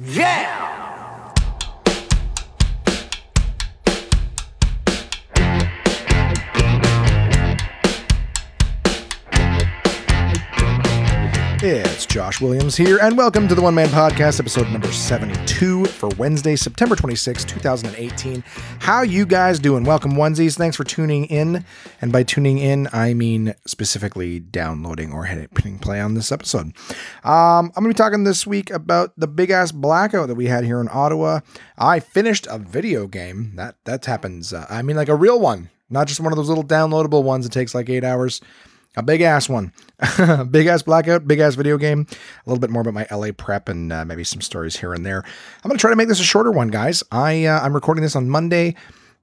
Yeah! It's Josh Williams here, and welcome to the One Man Podcast, episode number 72 for Wednesday, September 26, 2018. How you guys doing? Welcome, onesies. Thanks for tuning in. And by tuning in, I mean specifically downloading or hitting play on this episode. Um, I'm going to be talking this week about the big ass blackout that we had here in Ottawa. I finished a video game. That, that happens. Uh, I mean, like a real one, not just one of those little downloadable ones that takes like eight hours a big ass one, big ass blackout, big ass video game. A little bit more about my LA prep and uh, maybe some stories here and there. I'm gonna try to make this a shorter one, guys. I uh, I'm recording this on Monday.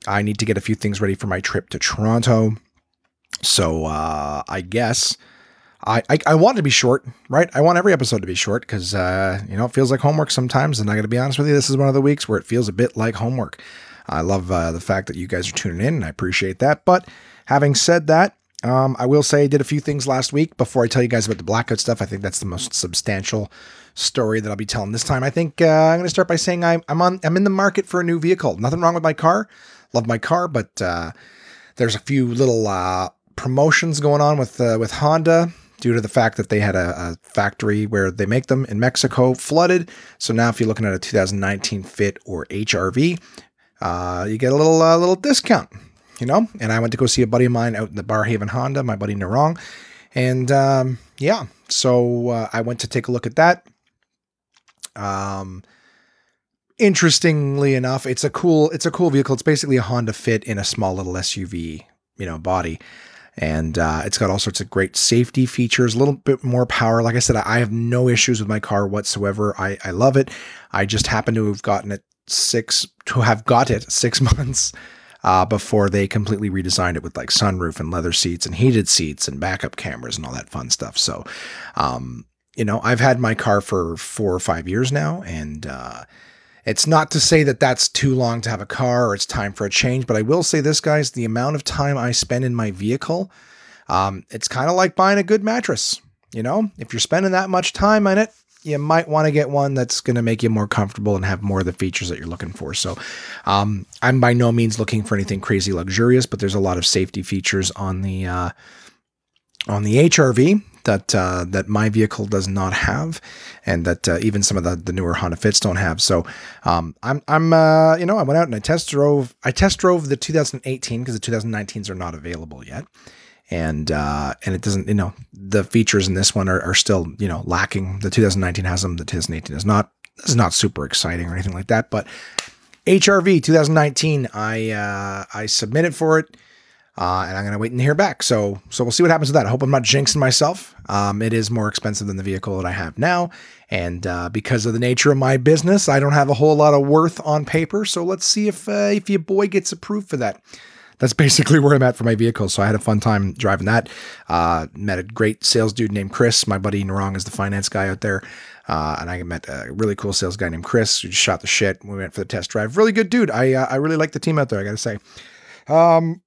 I need to get a few things ready for my trip to Toronto. So uh, I guess I, I, I want to be short, right? I want every episode to be short because uh, you know it feels like homework sometimes. And I got to be honest with you, this is one of the weeks where it feels a bit like homework. I love uh, the fact that you guys are tuning in, and I appreciate that. But having said that, um, I will say I did a few things last week before I tell you guys about the blackout stuff. I think that's the most substantial story that I'll be telling this time. I think uh, I'm going to start by saying I'm, I'm on I'm in the market for a new vehicle. Nothing wrong with my car. Love my car, but uh, there's a few little uh, promotions going on with uh, with Honda due to the fact that they had a, a, factory where they make them in Mexico flooded. So now, if you're looking at a 2019 Fit or HRV, uh, you get a little uh, little discount you know. And I went to go see a buddy of mine out in the Barrhaven Honda, my buddy Narong, and um, yeah, so uh, I went to take a look at that. Um, interestingly enough, it's a cool it's a cool vehicle. It's basically a Honda Fit in a small little SUV, you know, body. And uh, it's got all sorts of great safety features, a little bit more power. Like I said, I have no issues with my car whatsoever. I, I love it. I just happen to have gotten it six to have got it six months uh, before they completely redesigned it with like sunroof and leather seats and heated seats and backup cameras and all that fun stuff. So, um, you know, I've had my car for four or five years now, and uh, it's not to say that that's too long to have a car or it's time for a change, but I will say this, guys: the amount of time I spend in my vehicle, um, it's kind of like buying a good mattress. You know, if you're spending that much time on it, you might want to get one that's going to make you more comfortable and have more of the features that you're looking for. So, um, I'm by no means looking for anything crazy luxurious, but there's a lot of safety features on the uh, on the HRV that uh, that my vehicle does not have, and that uh, even some of the, the newer Honda Fits don't have. So, um, I'm I'm uh, you know I went out and I test drove I test drove the 2018 because the 2019s are not available yet and uh, and it doesn't you know the features in this one are, are still you know lacking. The 2019 has them, the 2018 is not. Is not super exciting or anything like that, but HRV 2019, I uh, I submitted for it. Uh, and I'm gonna wait and hear back. So, so we'll see what happens with that. I hope I'm not jinxing myself. Um, it is more expensive than the vehicle that I have now, and uh, because of the nature of my business, I don't have a whole lot of worth on paper. So let's see if uh, if your boy gets approved for that that's basically where I'm at for my vehicle. So I had a fun time driving that. Uh, met a great sales dude named Chris. My buddy Narong is the finance guy out there. Uh, and I met a really cool sales guy named Chris who just shot the shit. We went for the test drive. Really good dude. I uh, I really like the team out there. I got to say. Um,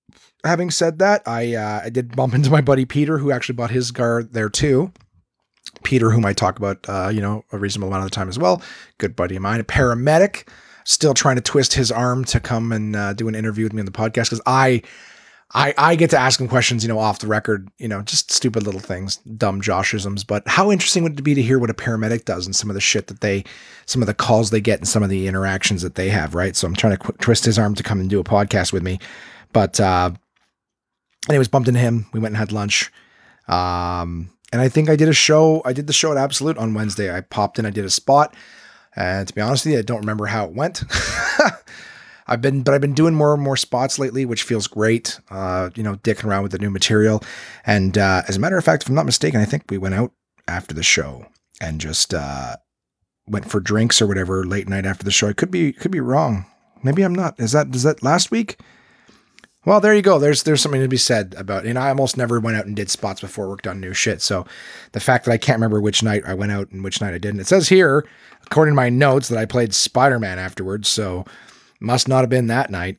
having said that, I uh, I did bump into my buddy Peter who actually bought his car there too. Peter, whom I talk about, uh, you know, a reasonable amount of the time as well. Good buddy of mine, a paramedic still trying to twist his arm to come and uh, do an interview with me on the podcast because I, I, I get to ask him questions, you know, off the record, you know, just stupid little things, dumb Joshisms. But how interesting would it be to hear what a paramedic does and some of the shit that they, some of the calls they get and some of the interactions that they have, right? So I'm trying to qu- twist his arm to come and do a podcast with me. But, uh, anyways, bumped into him. We went and had lunch. Um, and I think I did a show. I did the show at Absolute on Wednesday. I popped in, I did a spot. And to be honest with you, I don't remember how it went. I've been, but I've been doing more and more spots lately, which feels great. Uh, you know, dicking around with the new material. And uh, as a matter of fact, if I'm not mistaken, I think we went out after the show and just uh, went for drinks or whatever late night after the show. I could be, could be wrong. Maybe I'm not. Is that, is that last week? Well, there you go. There's there's something to be said about, and I almost never went out and did spots before worked on new shit. So the fact that I can't remember which night I went out and which night I didn't. It says here, according to my notes, that I played Spider Man afterwards. So must not have been that night.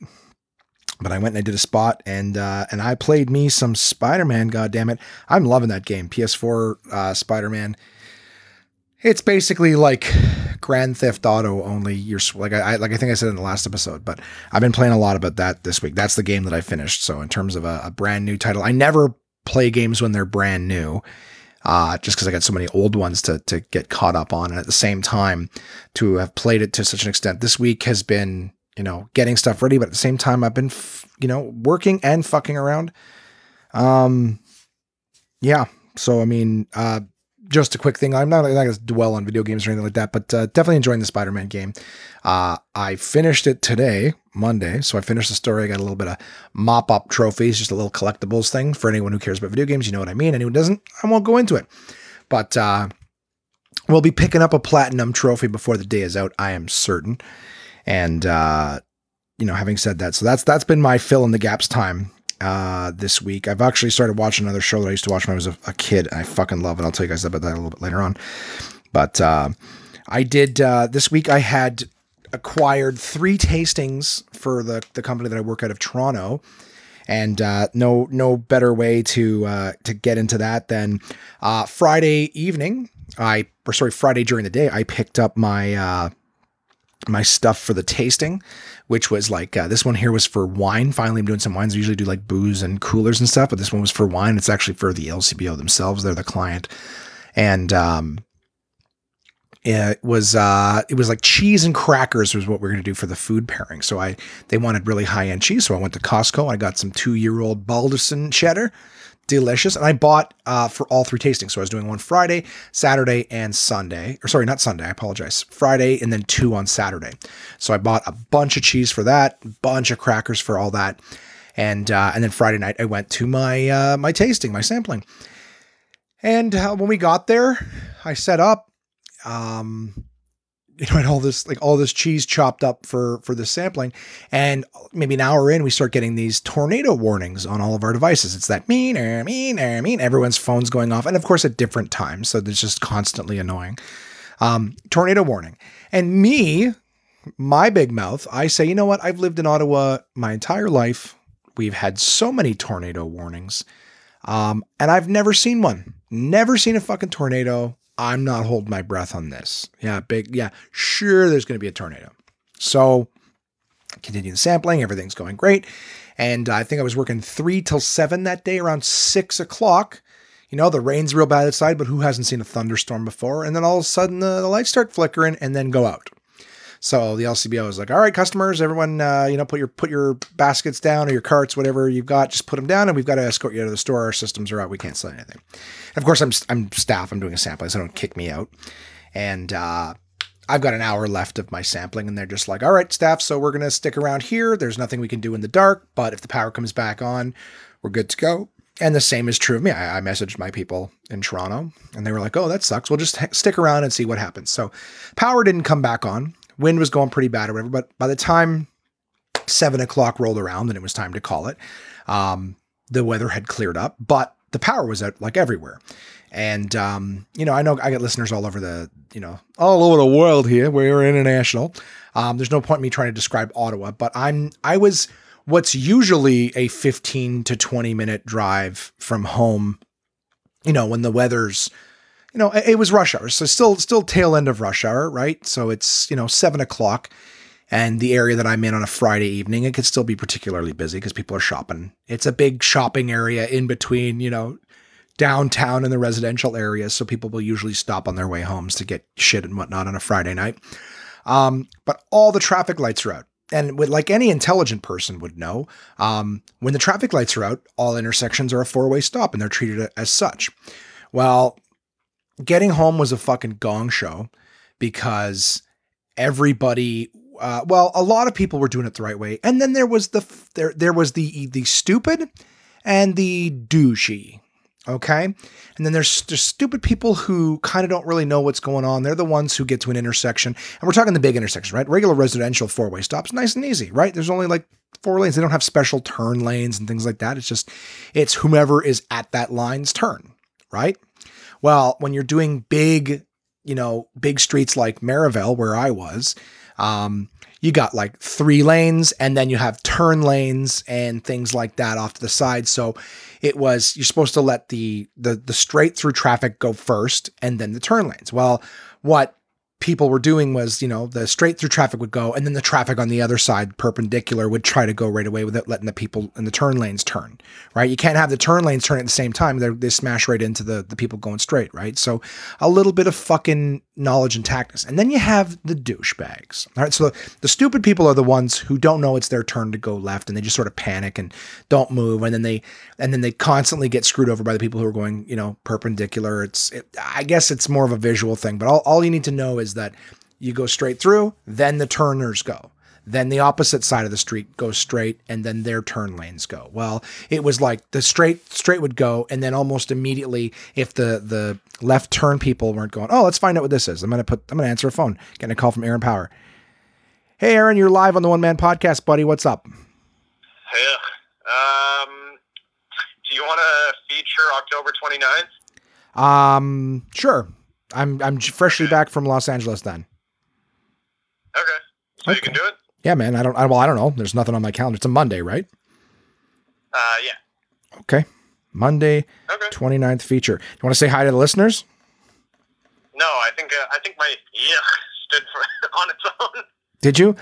But I went and I did a spot, and uh, and I played me some Spider Man. God damn it, I'm loving that game. PS4 uh, Spider Man It's basically like Grand Theft Auto, only you're like I like I think I said in the last episode, but I've been playing a lot about that this week. That's the game that I finished. So in terms of a, a brand new title, I never play games when they're brand new, uh, just because I got so many old ones to to get caught up on, and at the same time to have played it to such an extent. This week has been you know getting stuff ready, but at the same time I've been f- you know working and fucking around. Um, yeah. So I mean, uh, just a quick thing. I'm not, not going to dwell on video games or anything like that, but uh, definitely enjoying the Spider Man game. Uh, I finished it today, Monday. So I finished the story. I got a little bit of mop up trophies, just a little collectibles thing for anyone who cares about video games. You know what I mean. Anyone doesn't, I won't go into it. But uh, we'll be picking up a platinum trophy before the day is out. I am certain. And uh, you know, having said that, so that's that's been my fill in the gaps time uh, this week. I've actually started watching another show that I used to watch when I was a, a kid. I fucking love it. I'll tell you guys about that a little bit later on. But uh, I did uh, this week. I had acquired three tastings for the the company that I work out of Toronto, and uh, no no better way to uh, to get into that than uh, Friday evening. I or sorry Friday during the day. I picked up my uh, my stuff for the tasting, which was like uh, this one here was for wine. Finally, I'm doing some wines. I usually do like booze and coolers and stuff, but this one was for wine. It's actually for the LCBO themselves. They're the client, and um, it was uh, it was like cheese and crackers was what we are going to do for the food pairing. So I they wanted really high end cheese, so I went to Costco. I got some two year old Balderson cheddar delicious. And I bought uh, for all three tastings. So I was doing one Friday, Saturday, and Sunday. Or sorry, not Sunday. I apologize. Friday and then two on Saturday. So I bought a bunch of cheese for that, bunch of crackers for all that, and uh, and then Friday night I went to my uh, my tasting, my sampling. And uh, when we got there, I set up. Um, you know, and all this like all this cheese chopped up for for the sampling, and maybe an hour in, we start getting these tornado warnings on all of our devices. It's that mean or mean or mean. Everyone's phone's going off, and of course at different times, so it's just constantly annoying. Um, tornado warning, and me, my big mouth, I say, you know what? I've lived in Ottawa my entire life. We've had so many tornado warnings, um, and I've never seen one. Never seen a fucking tornado. I'm not holding my breath on this. Yeah, big, yeah, sure, there's going to be a tornado. So, continue the sampling, everything's going great. And I think I was working three till seven that day around six o'clock. You know, the rain's real bad outside, but who hasn't seen a thunderstorm before? And then all of a sudden the, the lights start flickering and then go out. So the LCBO is like, all right, customers, everyone, uh, you know, put your put your baskets down or your carts, whatever you've got, just put them down, and we've got to escort you out of the store. Our systems are out. We can't sell anything. And of course, I'm I'm staff. I'm doing a sampling, so don't kick me out. And uh, I've got an hour left of my sampling, and they're just like, all right, staff. So we're gonna stick around here. There's nothing we can do in the dark, but if the power comes back on, we're good to go. And the same is true of me. I, I, messaged my people in Toronto and they were like, oh, that sucks. We'll just stick around and see what happens. So power didn't come back on wind was going pretty bad or whatever. But by the time seven o'clock rolled around and it was time to call it, um, the weather had cleared up, but the power was out like everywhere. And, um, you know, I know I get listeners all over the, you know, all over the world here. We're international. Um, there's no point in me trying to describe Ottawa, but I'm, I was what's usually a 15 to 20 minute drive from home, you know, when the weather's you know, it was rush hour, so still still tail end of rush hour, right? So it's you know seven o'clock, and the area that I'm in on a Friday evening, it could still be particularly busy because people are shopping. It's a big shopping area in between, you know, downtown and the residential areas, so people will usually stop on their way homes to get shit and whatnot on a Friday night. Um, but all the traffic lights are out. And with, like any intelligent person would know, um, when the traffic lights are out, all intersections are a four way stop and they're treated as such. Well, getting home was a fucking gong show because everybody uh, well a lot of people were doing it the right way. And then there was the there there was the the stupid and the douchey okay? And then there's there's stupid people who kind of don't really know what's going on. They're the ones who get to an intersection. And we're talking the big intersection right? Regular residential four way stops nice and easy right? There's only like four lanes. They don't have special turn lanes and things like that. It's just it's whomever is at that line's turn right well, when you're doing big, you know, big streets like Merivale, where I was, um, you got like three lanes and then you have turn lanes and things like that off to the side. So it was you're supposed to let the the the straight through traffic go first and then the turn lanes. Well, what people were doing was, you know, the straight through traffic would go, and then the traffic on the other side, perpendicular, would try to go right away without letting the people in the turn lanes turn, right? You can't have the turn lanes turn at the same time. They're, they smash right into the, the people going straight, right? So a little bit of fucking knowledge and tactness. And then you have the douchebags, all right? So the, the stupid people are the ones who don't know it's their turn to go left, and they just sort of panic and don't move, and then they and then they constantly get screwed over by the people who are going, you know, perpendicular. It's, it, I guess it's more of a visual thing, but all, all you need to know is that you go straight through, then the turners go. Then the opposite side of the street goes straight, and then their turn lanes go. Well, it was like the straight straight would go, and then almost immediately, if the the left turn people weren't going, oh, let's find out what this is. I'm gonna put I'm gonna answer a phone. Getting a call from Aaron Power. Hey, Aaron, you're live on the One Man Podcast, buddy. What's up? Yeah. Um, do you want to feature October 29th? Um, sure. I'm I'm freshly back from Los Angeles then. Okay. So you can do it? Yeah, man. I don't. I, well, I don't know. There's nothing on my calendar. It's a Monday, right? Uh, yeah. Okay. Monday, Okay. 29th feature. You want to say hi to the listeners? No, I think uh, I think my yeah stood for on its own. Did you?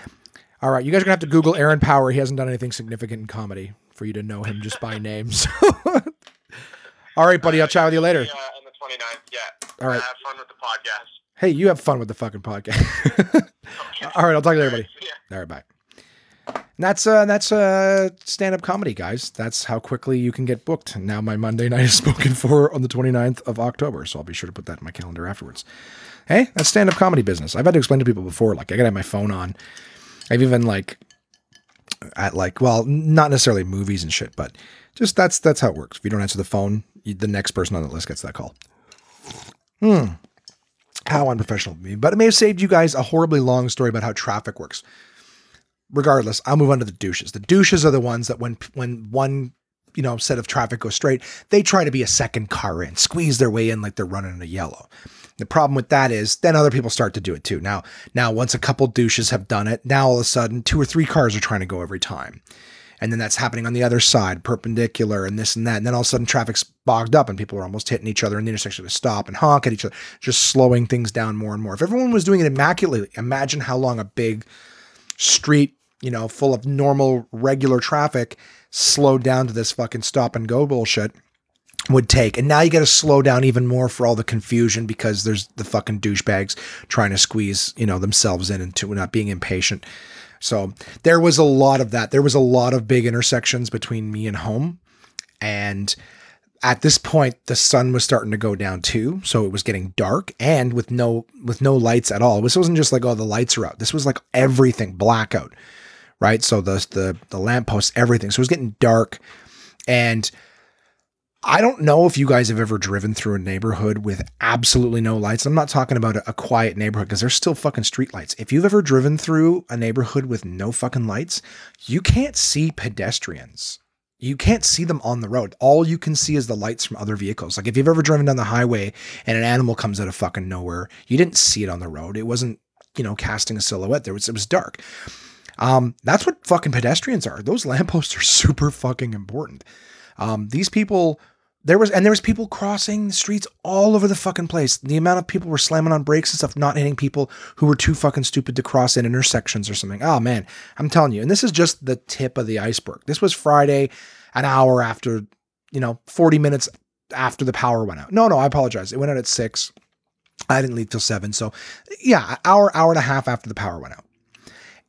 All right. You guys are gonna have to Google Aaron Power. He hasn't done anything significant in comedy for you to know him just by name. So. All right, buddy. I'll chat with you later. Yeah, on the 29th. Yeah. All right. Have fun with the podcast. Hey, you have fun with the fucking podcast. All right. I'll talk to later. Yeah. All right, bye. And that's uh that's uh stand-up comedy, guys. That's how quickly you can get booked. Now my Monday night is spoken for on the 29th of October, so I'll be sure to put that in my calendar afterwards. Hey, that's stand-up comedy business. I've had to explain to people before, like I gotta have my phone on. I've even like at like well, not necessarily movies and shit, but just that's that's how it works. If you don't answer the phone, you, the next person on the list gets that call. Hmm. How unprofessional of me. But it may have saved you guys a horribly long story about how traffic works regardless, I'll move on to the douches. The douches are the ones that when when one you know set of traffic goes straight, they try to be a second car in, squeeze their way in like they're running in a yellow. The problem with that is then other people start to do it too. Now, now once a couple douches have done it, now all of a sudden two or three cars are trying to go every time. And then that's happening on the other side, perpendicular and this and that. And then all of a sudden traffic's bogged up and people are almost hitting each other in the intersection to stop and honk at each other, just slowing things down more and more. If everyone was doing it immaculately, imagine how long a big street, you know, full of normal, regular traffic slowed down to this fucking stop and go bullshit would take. And now you got to slow down even more for all the confusion because there's the fucking douchebags trying to squeeze, you know, themselves in into not being impatient. So there was a lot of that. There was a lot of big intersections between me and home. And at this point the sun was starting to go down too. So it was getting dark and with no with no lights at all. This wasn't just like oh the lights are out. This was like everything blackout right? So the the the lampposts everything. So it was getting dark. And I don't know if you guys have ever driven through a neighborhood with absolutely no lights. I'm not talking about a, quiet neighborhood because there's still fucking street lights. If you've ever driven through a neighborhood with no fucking lights, you can't see pedestrians you can't see them on the road. All you can see is the lights from other vehicles. Like if you've ever driven down the highway and an animal comes out of fucking nowhere, you didn't see it on the road. It wasn't, you know, casting a silhouette. There was it was dark. Um, that's what fucking pedestrians are. Those lampposts are super fucking important. Um, these people there was and there was people crossing the streets all over the fucking place. The amount of people were slamming on brakes and stuff, not hitting people who were too fucking stupid to cross in intersections or something. Oh man, I'm telling you. And this is just the tip of the iceberg. This was Friday, an hour after, you know, 40 minutes after the power went out. No, no, I apologize. It went out at six. I didn't leave till seven. So yeah, hour, hour and a half after the power went out.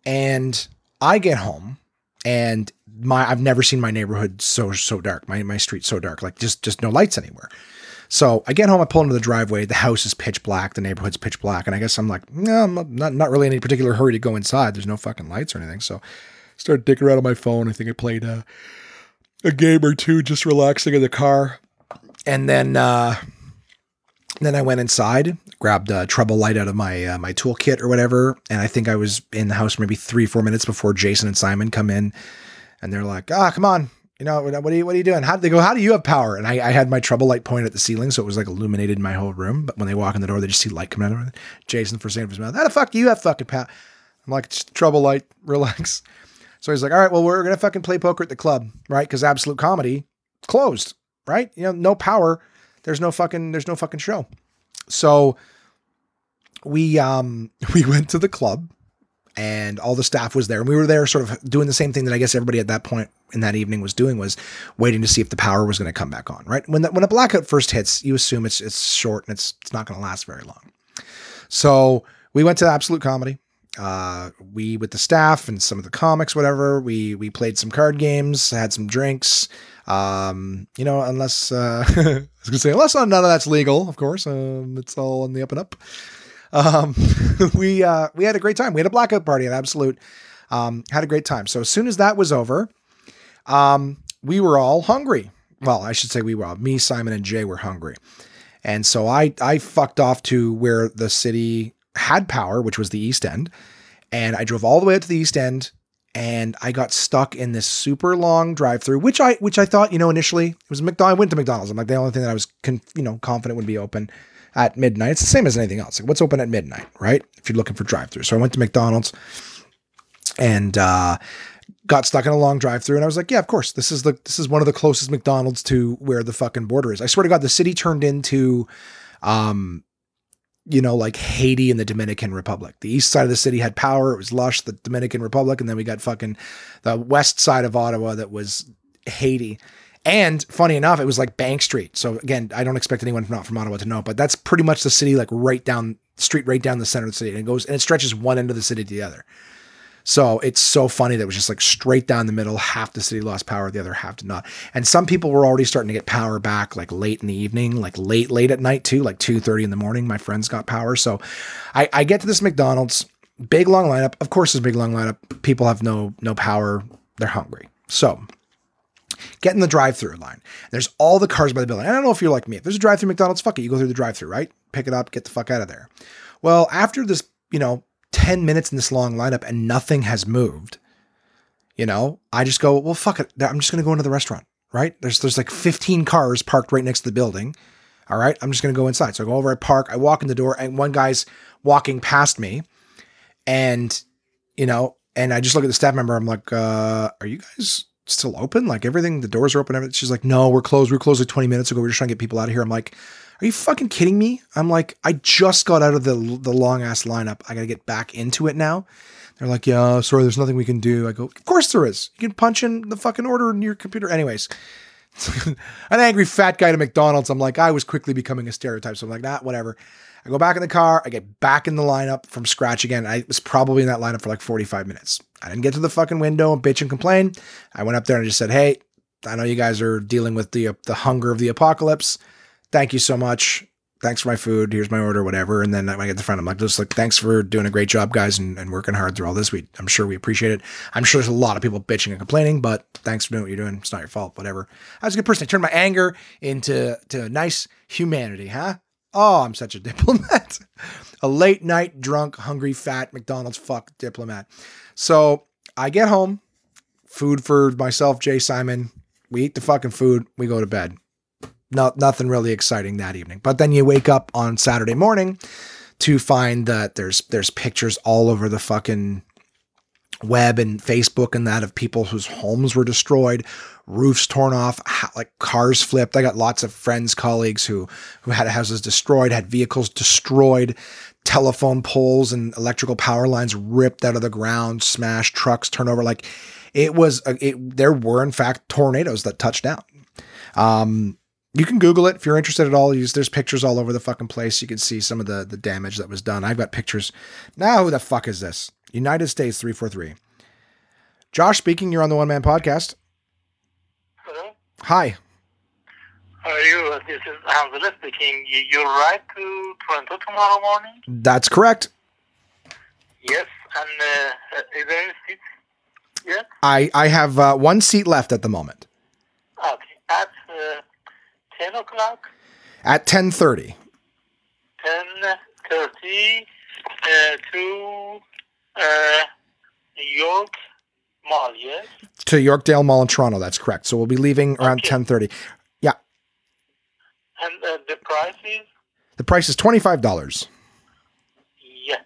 And I get home and my I've never seen my neighborhood so so dark. My my street so dark, like just just no lights anywhere. So I get home, I pull into the driveway. The house is pitch black. The neighborhood's pitch black, and I guess I'm like, no, I'm not not really in any particular hurry to go inside. There's no fucking lights or anything. So I started dicking around on my phone. I think I played a a game or two, just relaxing in the car, and then uh, then I went inside, grabbed a trouble light out of my uh, my toolkit or whatever, and I think I was in the house maybe three four minutes before Jason and Simon come in and they're like, "Ah, come on, you know, what are you, what are you doing? How did they go? How do you have power?" And I, I had my trouble light pointed at the ceiling, so it was like illuminated in my whole room. But when they walk in the door, they just see light coming out of it. Jason for saying his mouth, "How the fuck do you have fucking power?" I'm like, "Just trouble light, relax." So he's like, "All right, well, we're gonna fucking play poker at the club, right? Because Absolute Comedy closed, right? You know, no power. There's no fucking there's no fucking show." So we um we went to the club and all the staff was there and we were there sort of doing the same thing that I guess everybody at that point in that evening was doing was waiting to see if the power was going to come back on, right? When the, when a blackout first hits, you assume it's it's short and it's it's not going to last very long. So, we went to Absolute Comedy. Uh, we with the staff and some of the comics, whatever. We we played some card games, had some drinks. Um, you know, unless uh, I was gonna say unless none of that's legal, of course. Um, it's all on the up and up. Um, we uh, we had a great time. We had a blackout party at Absolute. Um, had a great time. So as soon as that was over, um, we were all hungry. Well, I should say we were all, me, Simon, and Jay were hungry. And so I I fucked off to where the city had power, which was the East End, and I drove all the way up to the East End, and I got stuck in this super long drive-through, which I which I thought you know initially it was McDonald's. I went to McDonald's. I'm like the only thing that I was con- you know confident would be open at midnight. It's the same as anything else. Like what's open at midnight, right? If you're looking for drive-through. So I went to McDonald's and uh, got stuck in a long drive-through, and I was like, yeah, of course. This is the this is one of the closest McDonald's to where the fucking border is. I swear to God, the city turned into um you know, like Haiti and the Dominican Republic. The east side of the city had power. It was lush, the Dominican Republic. And then we got fucking the west side of Ottawa that was Haiti. And funny enough, it was like Bank Street. So again, I don't expect anyone not from Ottawa to know, but that's pretty much the city, like right down street, right down the center of the city. And it goes and it stretches one end of the city to the other. So it's so funny that it was just like straight down the middle. Half the city lost power, the other half did not. And some people were already starting to get power back like late in the evening, like late, late at night too, like 2.30 in the morning. My friends got power. So I, I get to this McDonald's, big long lineup. Of course, there's a big long lineup. People have no no power. They're hungry. So get in the drive-through line. There's all the cars by the building. I don't know if you're like me. If there's a drive-through McDonald's, fuck it. You go through the drive-through, right? Pick it up, get the fuck out of there. Well, after this, you know, 10 minutes in this long lineup and nothing has moved, you know, I just go, well, fuck it. I'm just going to go into the restaurant, right? There's, there's like 15 cars parked right next to the building. All right. I'm just going to go inside. So I go over, I park, I walk in the door, and one guy's walking past me. And, you know, and I just look at the staff member. I'm like, uh, are you guys still open? Like everything, the doors are open. Everything. She's like, no, we're closed. We were closed like 20 minutes ago. We're just trying to get people out of here. I'm like, are you fucking kidding me? I'm like, I just got out of the the long ass lineup. I got to get back into it now. They're like, yeah, sorry, there's nothing we can do. I go, of course there is. You can punch in the fucking order in your computer. Anyways, an angry fat guy to McDonald's. I'm like, I was quickly becoming a stereotype. So I'm like, nah, whatever. I go back in the car. I get back in the lineup from scratch again. I was probably in that lineup for like 45 minutes. I didn't get to the fucking window and bitch and complain. I went up there and I just said, hey, I know you guys are dealing with the uh, the hunger of the apocalypse thank you so much. Thanks for my food. Here's my order, whatever. And then when I get the front, I'm like, just like, thanks for doing a great job, guys, and, and working hard through all this. We, I'm sure we appreciate it. I'm sure there's a lot of people bitching and complaining, but thanks for doing what you're doing. It's not your fault, whatever. I was a good person. I turned my anger into to nice humanity, huh? Oh, I'm such a diplomat. a late night, drunk, hungry, fat McDonald's fuck diplomat. So I get home, food for myself, Jay Simon. We eat the fucking food. We go to bed not nothing really exciting that evening. But then you wake up on Saturday morning to find that there's there's pictures all over the fucking web and Facebook and that of people whose homes were destroyed, roofs torn off, like cars flipped. I got lots of friends, colleagues who who had houses destroyed, had vehicles destroyed, telephone poles and electrical power lines ripped out of the ground, smashed, trucks turned over. Like it was, it, there were in fact tornadoes that touched down. Um, you can Google it if you're interested at all. There's pictures all over the fucking place. You can see some of the the damage that was done. I've got pictures. Now, who the fuck is this? United States three four three. Josh speaking. You're on the One Man Podcast. Hello. Hi. How are you? This is Hamza speaking. You're right to Toronto tomorrow morning. That's correct. Yes, and uh, is there any seats yet? I I have uh, one seat left at the moment. Okay, at uh, 10 o'clock? At 10.30. 10.30 uh, to uh, York Mall, yes? To Yorkdale Mall in Toronto, that's correct. So we'll be leaving around Okay. 10.30. Yeah. And uh, the price is? The price is $25. Yeah.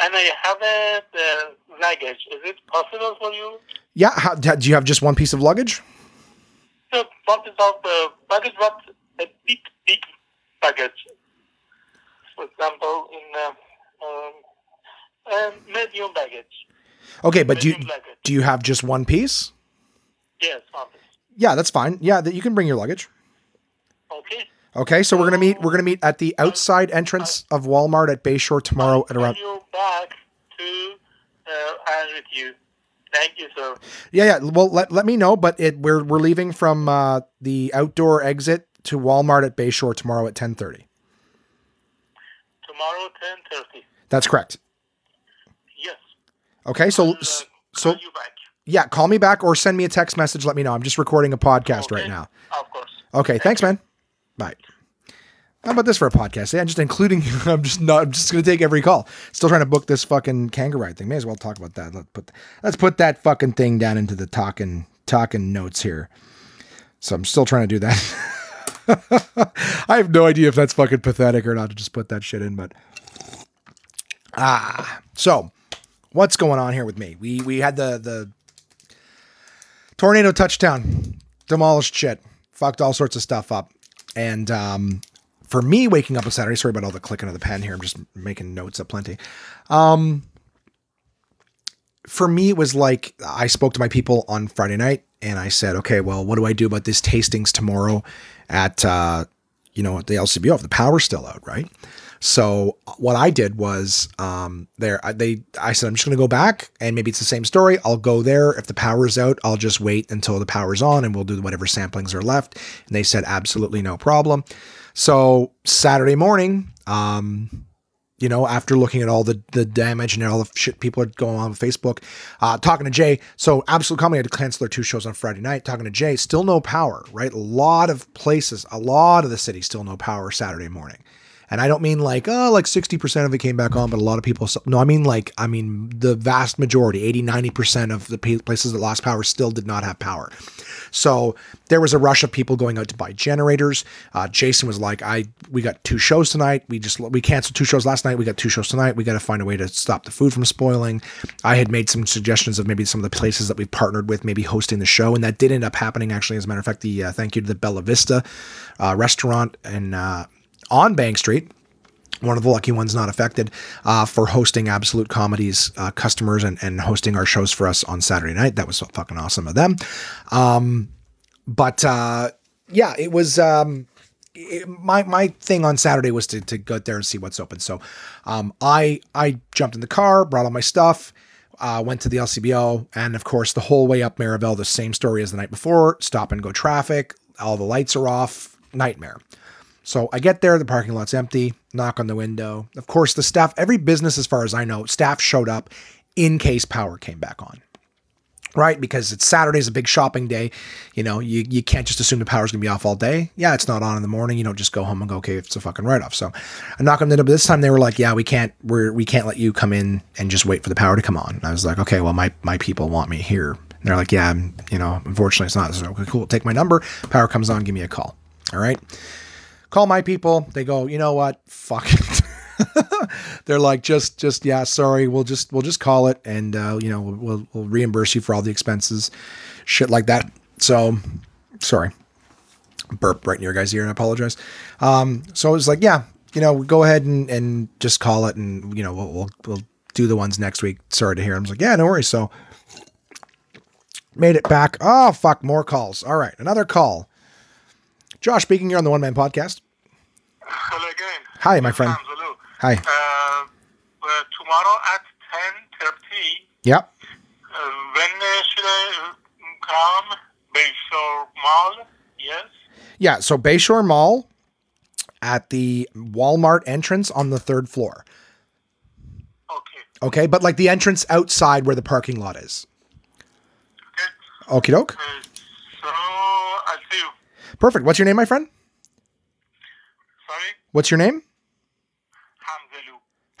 And I have a the luggage. Is it possible for you? Yeah. How, do you have just one piece of luggage? So what is of? What a big, big luggage? For example, in uh, Um, medium baggage. Okay, but do you medium do you have just one piece? Yes, office. Yeah, that's fine. Yeah, that you can bring your luggage. Okay. Okay, so we're gonna meet. We're gonna meet at the outside entrance of Walmart at Bayshore tomorrow at I'll around. call you back to uh, and with you. Thank you, sir. Yeah, yeah. Well, let, let me know. But it we're we're leaving from uh, the outdoor exit to Walmart at Bayshore tomorrow at ten thirty. Tomorrow, ten thirty. That's correct. Yes. Okay, so I'll, uh, so you yeah, call me back or send me a text message. Let me know. I'm just recording a podcast right now. Of course. Okay, thanks, man. Bye. How about this for a podcast? Yeah, just including. I'm just not. I'm just gonna take every call. Still trying to book this fucking kangaroo ride thing. May as well talk about that. Let's put let's put that fucking thing down into the talking talking notes here. So I'm still trying to do that. I have no idea if that's fucking pathetic or not to just put that shit in, but ah. So what's going on here with me? We we had the the tornado touchdown, demolished shit, fucked all sorts of stuff up, and um, for me waking up on Saturday, sorry about all the clicking of the pen here. I'm just making notes up plenty. Um, for me, it was like I spoke to my people on Friday night, and I said, okay, well, what do I do about this tastings tomorrow at uh, you know at the LCBO if the power's still out, right? So what I did was um, there I- they I said I'm just going to go back and maybe it's the same story. I'll go there if the power's out. I'll just wait until the power's on and we'll do whatever samplings are left. And they said absolutely no problem. So Saturday morning, um, you know, after looking at all the the damage and all the shit people are going on with Facebook, uh, talking to Jay. So Absolute Comedy had to cancel their two shows on Friday night. Talking to Jay, still no power, right? A lot of places, a lot of the city still no power Saturday morning. And I don't mean like, oh, like 60% of it came back on, but a lot of people, no, I mean like, I mean the vast majority, 80, 90% of the places that lost power still did not have power. So there was a rush of people going out to buy generators. Uh, Jason was like, I, we got two shows tonight. We just, we canceled two shows last night. We got two shows tonight. We got to find a way to stop the food from spoiling. I had made some suggestions of maybe some of the places that we've partnered with, maybe hosting the show. And that did end up happening actually. As a matter of fact, the, uh, thank you to the Bella Vista uh, restaurant and, uh, on Bank Street, one of the lucky ones not affected, uh, for hosting Absolute Comedies uh, customers and, and hosting our shows for us on Saturday night. That was fucking awesome of them. Um, but uh, yeah, it was. Um, it- my my thing on Saturday was to, to go there and see what's open. So um, I I jumped in the car, brought all my stuff, uh, went to the LCBO, and of course the whole way up Merivale, the same story as the night before. Stop and go traffic. All the lights are off. Nightmare. So I get there, the parking lot's empty, knock on the window. Of course, the staff, every business, as far as I know, staff showed up in case power came back on. Right? Because it's Saturday's a big shopping day. You know, you, you can't just assume the power's gonna be off all day. Yeah, it's not on in the morning. You don't just go home and go, okay, it's a fucking write-off. So I knock on the window, but this time they were like, Yeah, we can't we're we can't let you come in and just wait for the power to come on. And I was like, Okay, well my my people want me here. And they're like, Yeah, you know, unfortunately it's not. So okay, cool, take my number, power comes on, give me a call. All right call my people. They go you know what? Fuck it. They're like just just yeah sorry. We'll just we'll just call it and uh, you know we'll, we'll reimburse you for all the expenses. Shit like that. So sorry. Burp right in your guys ear and i apologize. Um so it was like yeah you know go ahead and and just call it and you know we'll we'll, we'll do the ones next week. Sorry to hear. I was like yeah no worries. So made it back. Oh fuck. More calls. All right. Another call josh speaking you're on the one man podcast Hello again. Hi, my friend. Hello. Hi. Uh, uh, tomorrow at 10.30, Yep. uh, when uh, should I uh, come? Bayshore Mall? Yes? Yeah. So Bayshore Mall at the Walmart entrance on the third floor. Okay. Okay. But like the entrance outside where the parking lot is. Okay. Okie doke. So, I'll see you. Perfect. What's your name, my friend? Sorry? What's your name?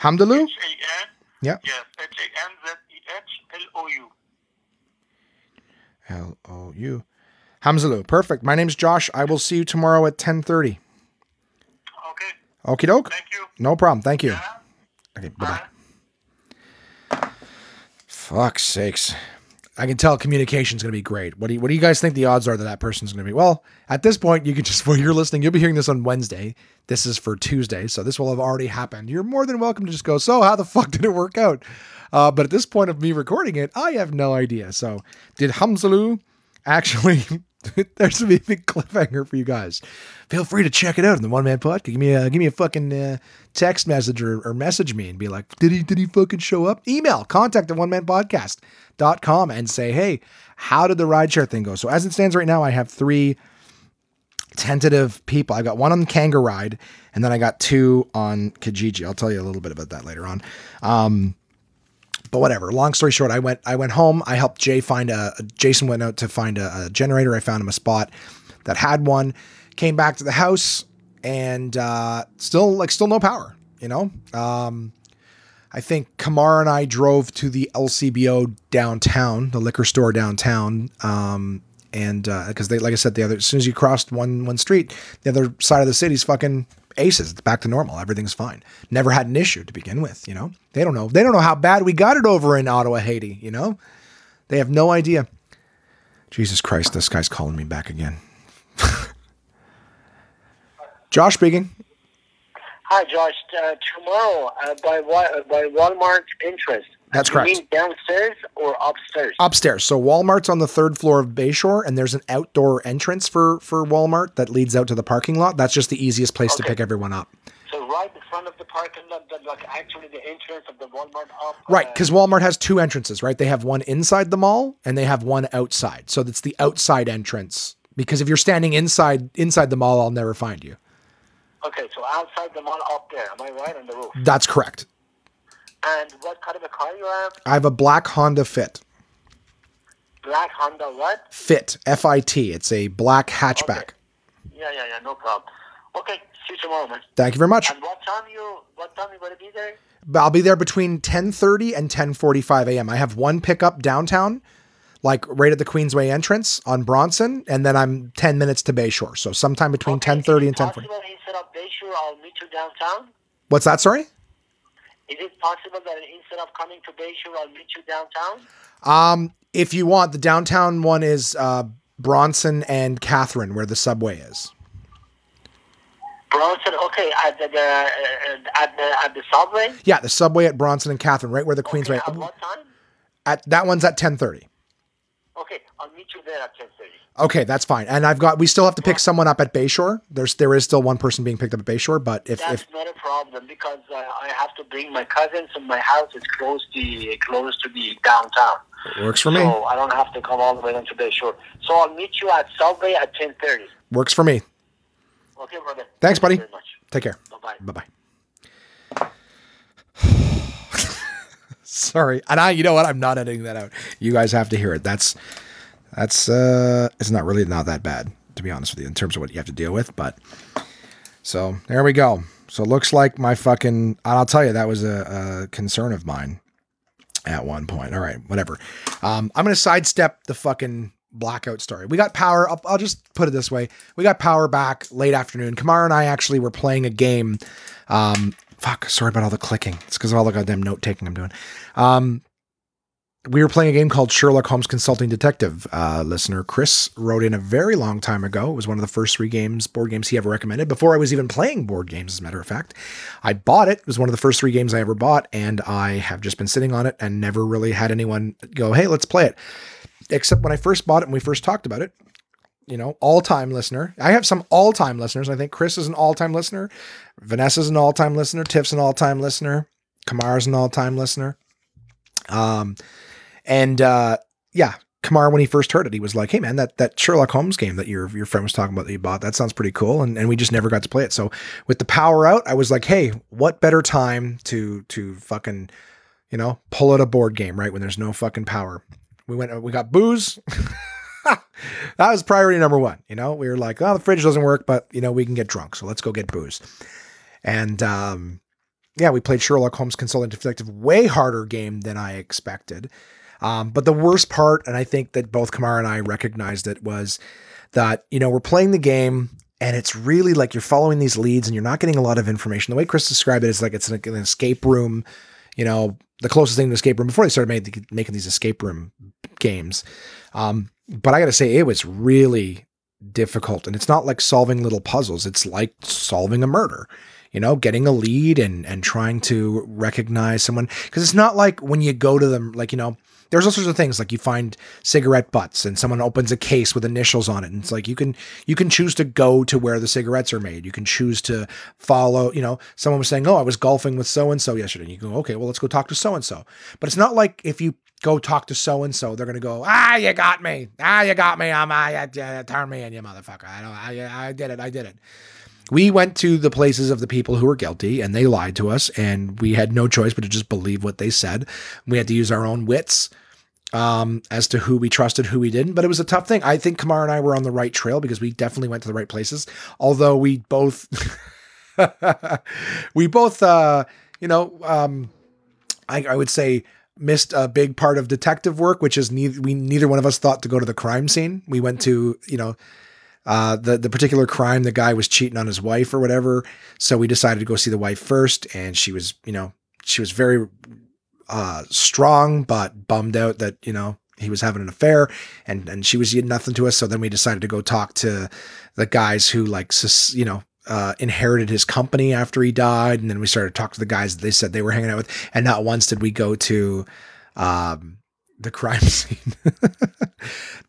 Hamzalu. Hamdaloo? H-A-N? Yeah. Yes. H-A-N-Z-E-H-L-O-U. L O U. Hamzaloo. Perfect. My name's Josh. I will see you tomorrow at 10:30. Okay. Okie doke. Thank you. No problem. Thank you. Yeah. Okay. Bye bye. Bye. Fuck's sakes. I can tell communication is going to be great. What do you, what do you guys think the odds are that that person's going to be? Well, at this point, you can just when you're listening, you'll be hearing this on Wednesday. This is for Tuesday, so this will have already happened. You're more than welcome to just go. So, how the fuck did it work out? Uh, but at this point of me recording it, I have no idea. So, did Hamzalu actually? there's a big cliffhanger for you guys. Feel free to check it out in the One Man Podcast. Give me a give me a fucking uh, text message or, or message me and be like, did he did he fucking show up? Email contact at one man podcast com and say, hey, how did the rideshare thing go? So as it stands right now, I have three tentative people. I got one on Kangaride, and then I got two on Kijiji. I'll tell you a little bit about that later on. Um, but whatever. Long story short, I went I went home. I helped Jay find a Jason went out to find a, a generator. I found him a spot that had one. Came back to the house and uh, still like still no power. You know, um, I think Kamar and I drove to the LCBO downtown, the liquor store downtown. Um, and because uh, they, like I said, the other as soon as you crossed one one street, the other side of the city's fucking aces. It's back to normal. Everything's fine. Never had an issue to begin with. You know, they don't know. They don't know how bad we got it over in Ottawa, Haiti. You know, they have no idea. Jesus Christ, this guy's calling me back again. Josh speaking. Hi, Josh. Uh, tomorrow uh, by by Walmart entrance. That's correct. You mean downstairs or upstairs? Upstairs. So Walmart's on the third floor of Bayshore, and there's an outdoor entrance for for Walmart that leads out to the parking lot. That's just the easiest place okay. to pick everyone up. So right in front of the parking lot, like actually the entrance of the Walmart up. Right, uh, because Walmart has two entrances. Right, they have one inside the mall and they have one outside. So it's the outside entrance. Because if you're standing inside inside the mall, I'll never find you. Okay, so outside the mall up there, am I right on the roof? That's correct. And what kind of a car you have? I have a black Honda Fit. Black Honda what? Fit, F I T. It's a black hatchback. Okay. Yeah, yeah, yeah, no problem. Okay, see you tomorrow, man. Thank you very much. And what time you what time you gonna be there? I'll be there between 10:30 and 10:45 a.m. I have one pickup downtown like right at the Queensway entrance on Bronson, and then I'm 10 minutes to Bayshore. So sometime between okay, 10:30 and 10:40. instead of Bayshore, I'll meet you downtown? What's that, sorry? Is it possible that instead of coming to Bayshore, I'll meet you downtown? Um, if you want, the downtown one is uh, Bronson and Catherine, where the subway is. Bronson, okay, at the, the uh, at the at the subway. Yeah, the subway at Bronson and Catherine, right where the Queensway. Okay, at what time? At that one's at ten thirty. Okay, I'll meet you there at ten thirty. Okay, that's fine. And I've got we still have to pick someone up at Bayshore. There's there is still one person being picked up at Bayshore, but if that's if, not a problem because uh, I have to bring my cousins and my house is close to close to the downtown. Works for me. So I don't have to come all the way down to Bayshore. So I'll meet you at Subway at ten thirty. Works for me. Okay, brother. Thanks, Thank buddy. Take care. Bye bye. Bye bye. Sorry. And I, you know what? I'm not editing that out. You guys have to hear it. That's, that's, uh, it's not really not that bad, to be honest with you, in terms of what you have to deal with. But so there we go. So it looks like my fucking, I'll tell you, that was a, a concern of mine at one point. All right, whatever. Um, I'm going to sidestep the fucking blackout story. We got power. I'll, I'll, just put it this way: we got power back late afternoon. Kamara and I actually were playing a game um, Fuck, sorry about all the clicking. It's because of all the goddamn note taking I'm doing. Um, we were playing a game called Sherlock Holmes Consulting Detective. Uh, listener Chris wrote in a very long time ago. It was one of the first three games, board games he ever recommended. Before I was even playing board games, as a matter of fact, I bought it. It was one of the first three games I ever bought, and I have just been sitting on it and never really had anyone go, "Hey, let's play it." Except when I first bought it and we first talked about it, you know, all time listener. I have some all time listeners. I think Chris is an all time listener. Vanessa's an all time listener. Tiff's an all time listener. Kamar's an all time listener. Um, and uh, yeah, Kamar, when he first heard it, he was like, "Hey man, that that Sherlock Holmes game that your your friend was talking about that you bought, that sounds pretty cool." And and we just never got to play it. So with the power out, I was like, "Hey, what better time to to fucking, you know, pull out a board game right when there's no fucking power?" We went, we got booze. that was priority number one. You know, we were like, oh, the fridge doesn't work, but you know, we can get drunk, so let's go get booze. And um, yeah, we played Sherlock Holmes Consulting Detective, way harder game than I expected. Um, but the worst part, and I think that both Kamara and I recognized it, was that you know we're playing the game and it's really like you're following these leads and you're not getting a lot of information. The way Chris described it is like it's an, an escape room, you know, the closest thing to escape room before they started making these escape room games. Um, but I got to say, it was really difficult. And it's not like solving little puzzles, it's like solving a murder. You know, getting a lead and and trying to recognize someone because it's not like when you go to them, like you know, there's all sorts of things like you find cigarette butts and someone opens a case with initials on it and it's like you can you can choose to go to where the cigarettes are made you can choose to follow you know someone was saying oh i was golfing with so and so yesterday and you go okay well let's go talk to so and so but it's not like if you go talk to so and so they're to go ah you got me. Ah you got me. I'm I, uh, turn me in you motherfucker. I don't I, I did it. I did it. We went to the places of the people who were guilty and they lied to us and we had no choice but to just believe what they said. We had to use our own wits um, as to who we trusted who we didn't but it was a tough thing. I think kamar and i were on the right trail because we definitely went to the right places although we both we both uh you know um I, I would say missed a big part of detective work, which is neither we neither one of us thought to go to the crime scene. We went to you know uh, the the particular crime. The guy was cheating on his wife or whatever, so we decided to go see the wife first, and she was you know she was very uh, strong but bummed out that you know he was having an affair and and she was nothing to us. So then we decided to go talk to the guys who like you know uh, inherited his company after he died, and then we started to talk to the guys that they said they were hanging out with, and not once did we go to um, the crime scene.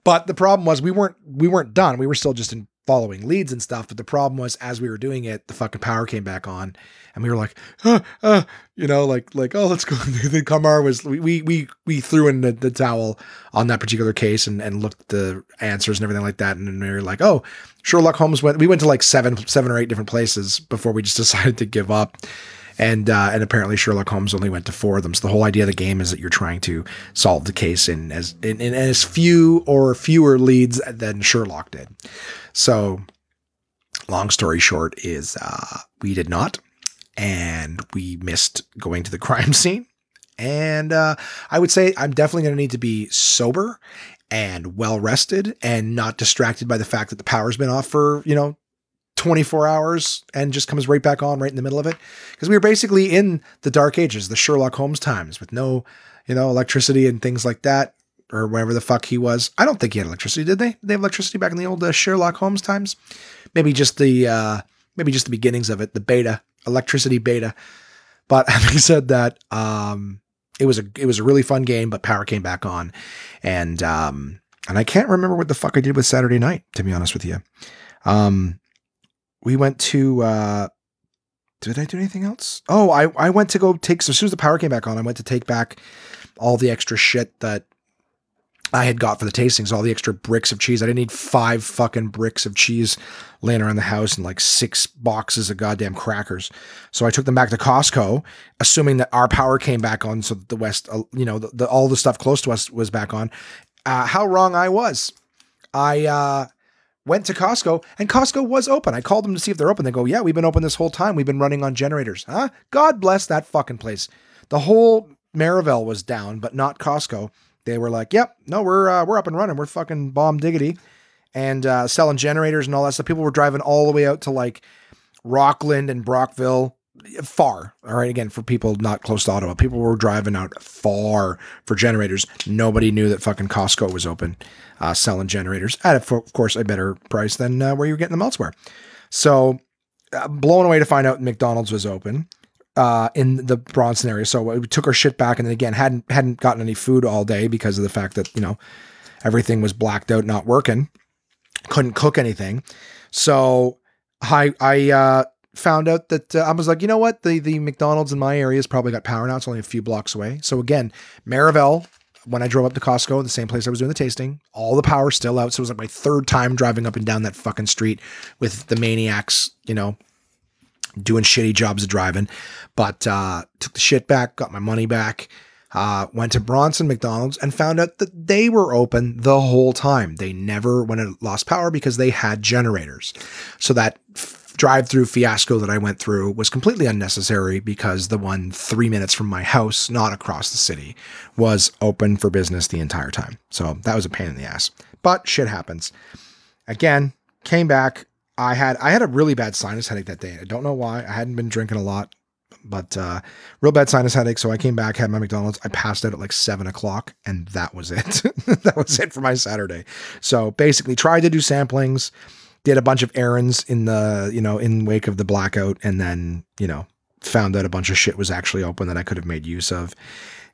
but the problem was we weren't we weren't done. We were still just in following leads and stuff. But the problem was as we were doing it, the fucking power came back on, and we were like, uh, uh, you know, like like oh, let's go. the Kamar was we we we threw in the, the towel on that particular case and and looked at the answers and everything like that, and then we were like, oh, Sherlock Holmes went. We went to like seven seven or eight different places before we just decided to give up. And uh, and apparently Sherlock Holmes only went to four of them. So the whole idea of the game is that you're trying to solve the case in as in, in as few or fewer leads than Sherlock did. So, long story short, is uh, we did not, and we missed going to the crime scene. And uh, I would say I'm definitely going to need to be sober and well rested and not distracted by the fact that the power's been off for, you know, 24 hours and just comes right back on right in the middle of it. Because we were basically in the dark ages, the Sherlock Holmes times with no, you know, electricity and things like that or whatever the fuck he was. I don't think he had electricity, did they? Did they have electricity back in the old uh, Sherlock Holmes times? Maybe just the uh, maybe just the beginnings of it, the beta, electricity beta. But having said that, um, it was a it was a really fun game, but power came back on, and um, and I can't remember what the fuck I did with Saturday night, to be honest with you. Um, we went to. Uh, did I do anything else? Oh, I I went to go take. So as soon as the power came back on, I went to take back all the extra shit that I had got for the tastings, all the extra bricks of cheese. I didn't need five fucking bricks of cheese laying around the house and like six boxes of goddamn crackers. So I took them back to Costco, assuming that our power came back on, so that the West, uh, you know, the, the, all the stuff close to us was back on. Uh, how wrong I was. I uh, went to Costco and Costco was open. I called them to see if they're open. They go, "Yeah, we've been open this whole time. We've been running on generators." Huh? God bless that fucking place. The whole Merivale was down, but not Costco they were like, "Yep, no, we're uh, we're up and running. We're fucking bomb diggity," and uh, selling generators and all that stuff. People were driving all the way out to like Rockland and Brockville, far. All right, again for people not close to Ottawa, people were driving out far for generators. Nobody knew that fucking Costco was open, uh, selling generators at, of course, a better price than uh, where you were getting them elsewhere. So, uh, blown away to find out McDonald's was open uh, in the Bronson area. So we took our shit back, and then again hadn't hadn't gotten any food all day because of the fact that you know everything was blacked out, not working. Couldn't cook anything, so I I uh, found out that uh, I was like, you know what, the the McDonald's in my area has probably got power now. It's only a few blocks away. So again, Merivale. When I drove up to Costco, the same place I was doing the tasting, all the power still out. So it was like my third time driving up and down that fucking street with the maniacs, you know, doing shitty jobs of driving, but uh, took the shit back, got my money back. Uh, went to Bronson McDonald's and found out that they were open the whole time. They never went and lost power because they had generators. So that f- drive-through fiasco that I went through was completely unnecessary because the one three minutes from my house, not across the city, was open for business the entire time. So that was a pain in the ass. But shit happens. Again, came back, I had I had a really bad sinus headache that day. I don't know why. I hadn't been drinking a lot. But uh, real bad sinus headache. So I came back, had my McDonald's. I passed out at like seven o'clock, and that was it. that was it for my Saturday. So basically, tried to do samplings, did a bunch of errands in the you know in wake of the blackout, and then you know found out a bunch of shit was actually open that I could have made use of,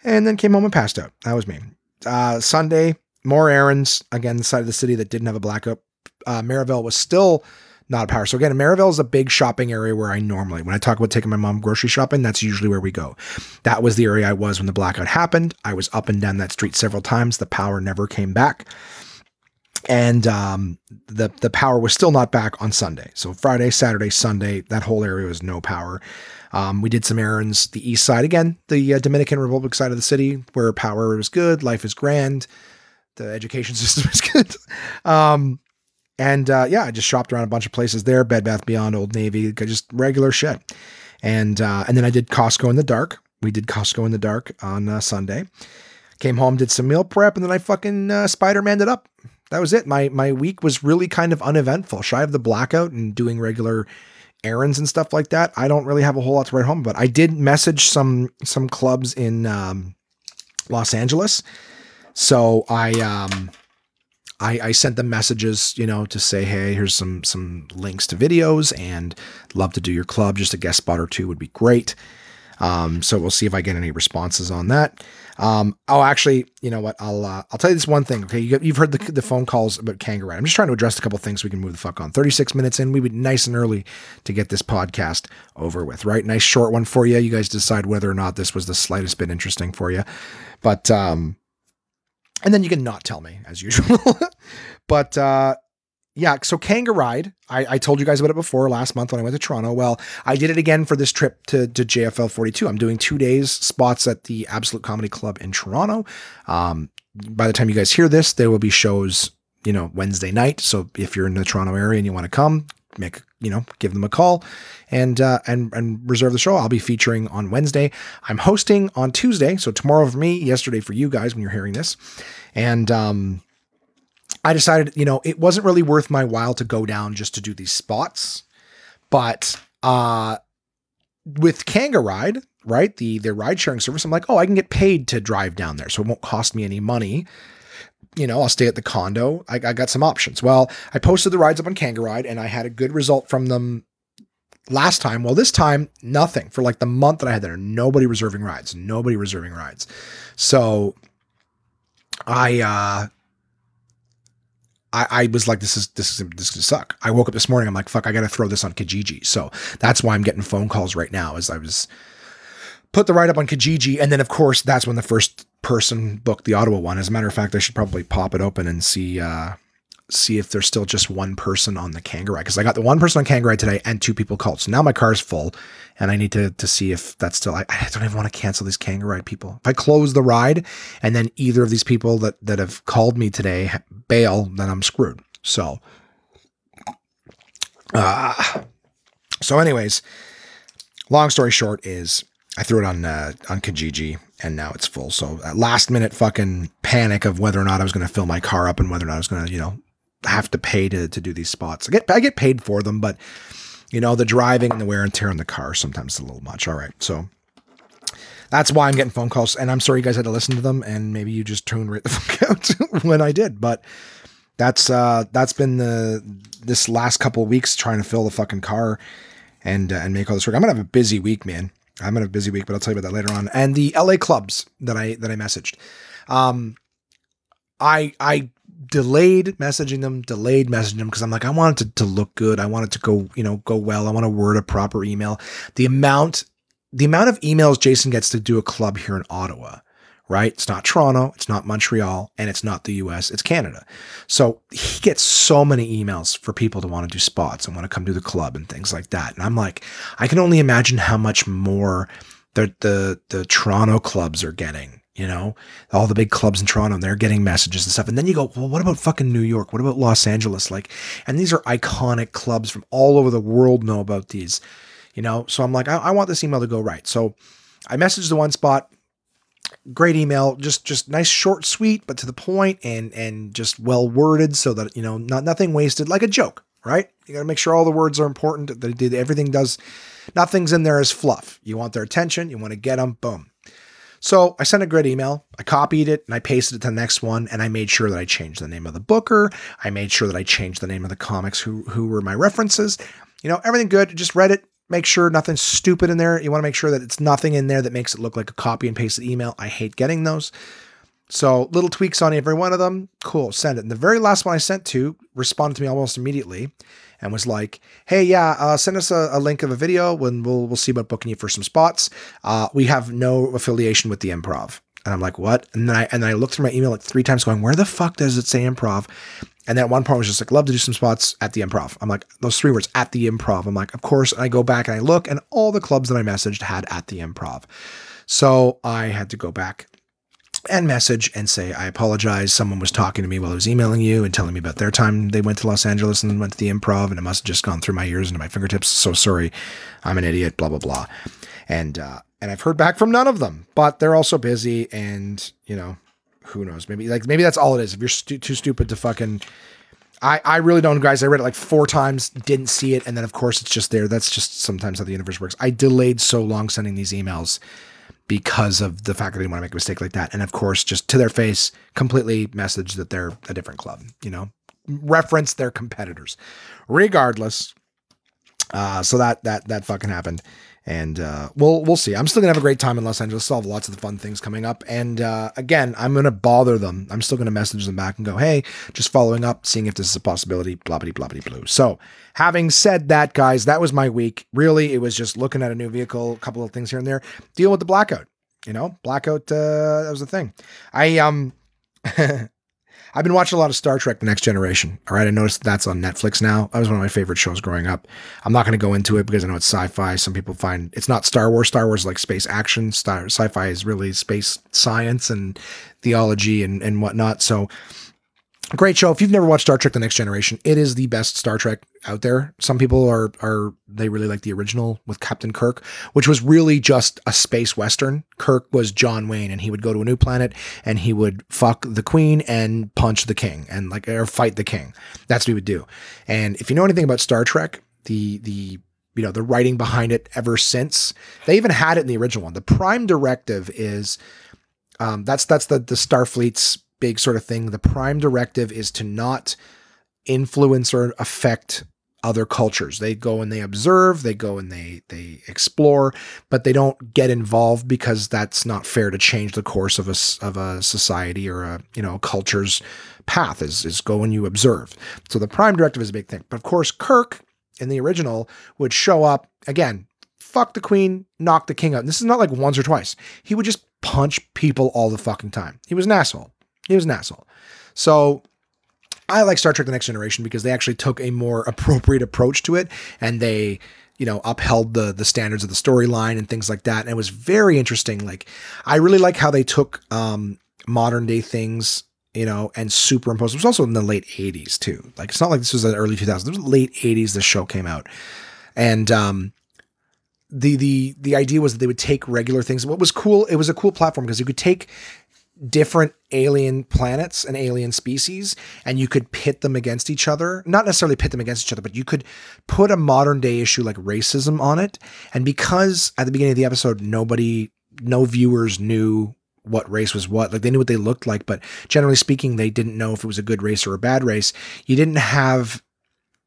and then came home and passed out. That was me. Uh, Sunday, more errands again, the side of the city that didn't have a blackout. Uh, Merivale was still not a power. So again, Merivale is a big shopping area where I normally, when I talk about taking my mom grocery shopping, that's usually where we go. That was the area I was when the blackout happened. I was up and down that street several times. The power never came back. And um, the the power was still not back on Sunday. So Friday, Saturday, Sunday, that whole area was no power. Um, we did some errands. The east side again, the uh, Dominican Republic side of the city, where power is good, life is grand, the education system is good. Um, and uh, yeah, I just shopped around a bunch of places there, Bed Bath Beyond, Old Navy, just regular shit. And uh, and then I did Costco in the dark. We did Costco in the dark on uh, Sunday. Came home, did some meal prep, and then I fucking uh, Spider Maned it up. That was it. My my week was really kind of uneventful. Shy of the blackout and doing regular errands and stuff like that. I don't really have a whole lot to write home, but I did message some some clubs in um, Los Angeles. So I um, I, I sent them messages, you know, to say, hey, here's some some links to videos and love to do your club. Just a guest spot or two would be great. Um, so we'll see if I get any responses on that. Um, oh, actually, you know what? I'll uh, I'll tell you this one thing. Okay, you, have heard the, the phone calls about Kangaride. I'm just trying to address a couple things so we can move the fuck on. 36 minutes in, we would be nice and early to get this podcast over with. Right, nice short one for you. You guys decide whether or not this was the slightest bit interesting for you. But um, and then you can not tell me as usual. but uh, yeah, so Kangaride, I, I, told you guys about it before last month when I went to Toronto. Well, I did it again for this trip to, to JFL 42. I'm doing two days spots at the Absolute Comedy Club in Toronto. Um, by the time you guys hear this, there will be shows, you know, Wednesday night. So if you're in the Toronto area and you want to come, make you know give them a call and uh, and and reserve the show. I'll be featuring on Wednesday. I'm hosting on Tuesday, so tomorrow for me, yesterday for you guys when you're hearing this, and um, I decided you know it wasn't really worth my while to go down just to do these spots, but uh, with Kangaride, right the the ride sharing service, I'm like, oh, I can get paid to drive down there, so it won't cost me any money you know, I'll stay at the condo. I, I, got some options. Well, I posted the rides up on Kangaride and I had a good result from them last time. Well, this time, nothing. For like the month that I had there, nobody reserving rides, nobody reserving rides. So I, uh, I, I was like, this is this is this is suck. I woke up this morning. I'm like, fuck, I gotta throw this on Kijiji. So that's why I'm getting phone calls right now. As I was put the write up on Kijiji, and then of course that's when the first person booked the Ottawa one. As a matter of fact, I should probably pop it open and see uh, see if there's still just one person on the Kangaride because I got the one person on Kangaride today and two people called. So now my car's full, and I need to to see if that's still. I, I don't even want to cancel these Kangaride people. If I close the ride and then either of these people that that have called me today bail, then I'm screwed. So, uh, so anyways, long story short is I threw it on uh, on Kijiji and now it's full. So last minute fucking panic of whether or not I was going to fill my car up and whether or not I was going to you know have to pay to to do these spots. I get I get paid for them, but you know the driving and the wear and tear on the car sometimes is a little much. All right, so that's why I'm getting phone calls, and I'm sorry you guys had to listen to them, and maybe you just tuned right the fuck out when I did, but that's uh that's been the this last couple weeks trying to fill the fucking car and uh, and make all this work. I'm gonna have a busy week, man. I'm gonna have a busy week, but I'll tell you about that later on. And the LA clubs that I that I messaged. Um I I delayed messaging them, delayed messaging them because I'm like, I want it to, to look good. I want it to go, you know, go well. I want to word a proper email. The amount the amount of emails Jason gets to do a club here in Ottawa right? It's not Toronto, it's not Montreal, and it's not the US, it's Canada. So he gets so many emails for people to want to do spots and want to come to the club and things like that. And I'm like, I can only imagine how much more the the the Toronto clubs are getting. You know, all the big clubs in Toronto, and they're getting messages and stuff. And then you go, well, what about fucking New York? What about Los Angeles? Like, and these are iconic clubs from all over the world know about these, you know? So I'm like, I, I want this email to go right. So I messaged the one spot, great email just just nice short sweet but to the point and and just well worded so that you know not nothing wasted like a joke right? You got to make sure all the words are important. That everything does, nothing's in there as fluff. You want their attention. You want to get them. Boom. So I sent a great email. I copied it and I pasted it to the next one, and I made sure that I changed the name of the booker. I made sure that I changed the name of the comics who who were my references. You know, everything good. Just read it. Make sure nothing's stupid in there. You want to make sure that it's nothing in there that makes it look like a copy and pasted email. I hate getting those. So little tweaks on every one of them. Cool. Send it. And the very last one I sent to responded to me almost immediately and was like, "Hey, yeah, uh, send us a, a, link of a video when we'll we'll see about booking you for some spots. Uh, we have no affiliation with the improv." And I'm like, "What?" And then I and then I looked through my email like three times, going, "Where the fuck does it say improv?" And then at one point I was just like, "Love to do some spots at the improv." I'm like, those three words at the improv. I'm like, of course. And I go back and I look, and all the clubs that I messaged had at the improv. So I had to go back and message and say, I apologize. Someone was talking to me while I was emailing you and telling me about their time they went to Los Angeles and went to the improv, and it must have just gone through my ears into my fingertips. So sorry. I'm an idiot, blah, blah, blah. And, uh, and I've heard back from none of them, but they're also busy and, you know, who knows? Maybe like, maybe that's all it is. If you're stu- too stupid to fucking, I, I really don't, guys. I read it like four times, didn't see it. And then, of course, it's just there. That's just sometimes how the universe works. I delayed so long sending these emails because of the fact that they want to make a mistake like that. And of course, just to their face, completely message that they're a different club, you know, reference their competitors. Regardless, uh, so that that that fucking happened. And uh, we'll we'll see. I'm still gonna have a great time in Los Angeles. Still have lots of the fun things coming up. And uh, again, I'm gonna bother them. I'm still gonna message them back and go, hey, just following up, seeing if this is a possibility. Blah blah blah blah blue. So, having said that, guys, that was my week. Really, it was just looking at a new vehicle, a couple of things here and there, dealing with the blackout. You know, blackout. Uh, that was the thing. I um. I've been watching a lot of Star Trek The Next Generation. All right. I noticed that's on Netflix now. That was one of my favorite shows growing up. I'm not going to go into it because I know it's sci fi. Some people find it's not Star Wars. Star Wars like space action. Star, sci fi is really space science and theology and, and whatnot. So great show. If you've never watched Star Trek: The Next Generation, it is the best Star Trek out there. Some people are are they really like the original with Captain Kirk, which was really just a space western. Kirk was John Wayne, and he would go to a new planet and he would fuck the queen and punch the king and like or fight the king. That's what he would do. And if you know anything about Star Trek, the the you know the writing behind it ever since they even had it in the original one. The prime directive is um, that's that's the the Starfleet's big sort of thing. The prime directive is to not influence or affect other cultures. They go and they observe, they go and they they explore, but they don't get involved because that's not fair to change the course of a of a society or a you know culture's path. Is is go and you observe. So the prime directive is a big thing. But of course, Kirk in the original would show up again, fuck the queen, knock the king out. And this is not like once or twice. He would just punch people all the fucking time. He was an asshole. He was an asshole. So I like Star Trek The Next Generation because they actually took a more appropriate approach to it and they, you know, upheld the the standards of the storyline and things like that. And it was very interesting. Like I really like how they took um modern day things you know, and superimposed. It was also in the late 80s too. Like it's not like this was the early 2000s. It was late 80s the show came out. And um the the the idea was that they would take regular things. What was cool, it was a cool platform because you could take different alien planets and alien species and you could pit them against each other. Not necessarily pit them against each other but you could put a modern day issue like racism on it. And because at the beginning of the episode nobody no viewers knew what race was what like they knew what they looked like but generally speaking they didn't know if it was a good race or a bad race. You didn't have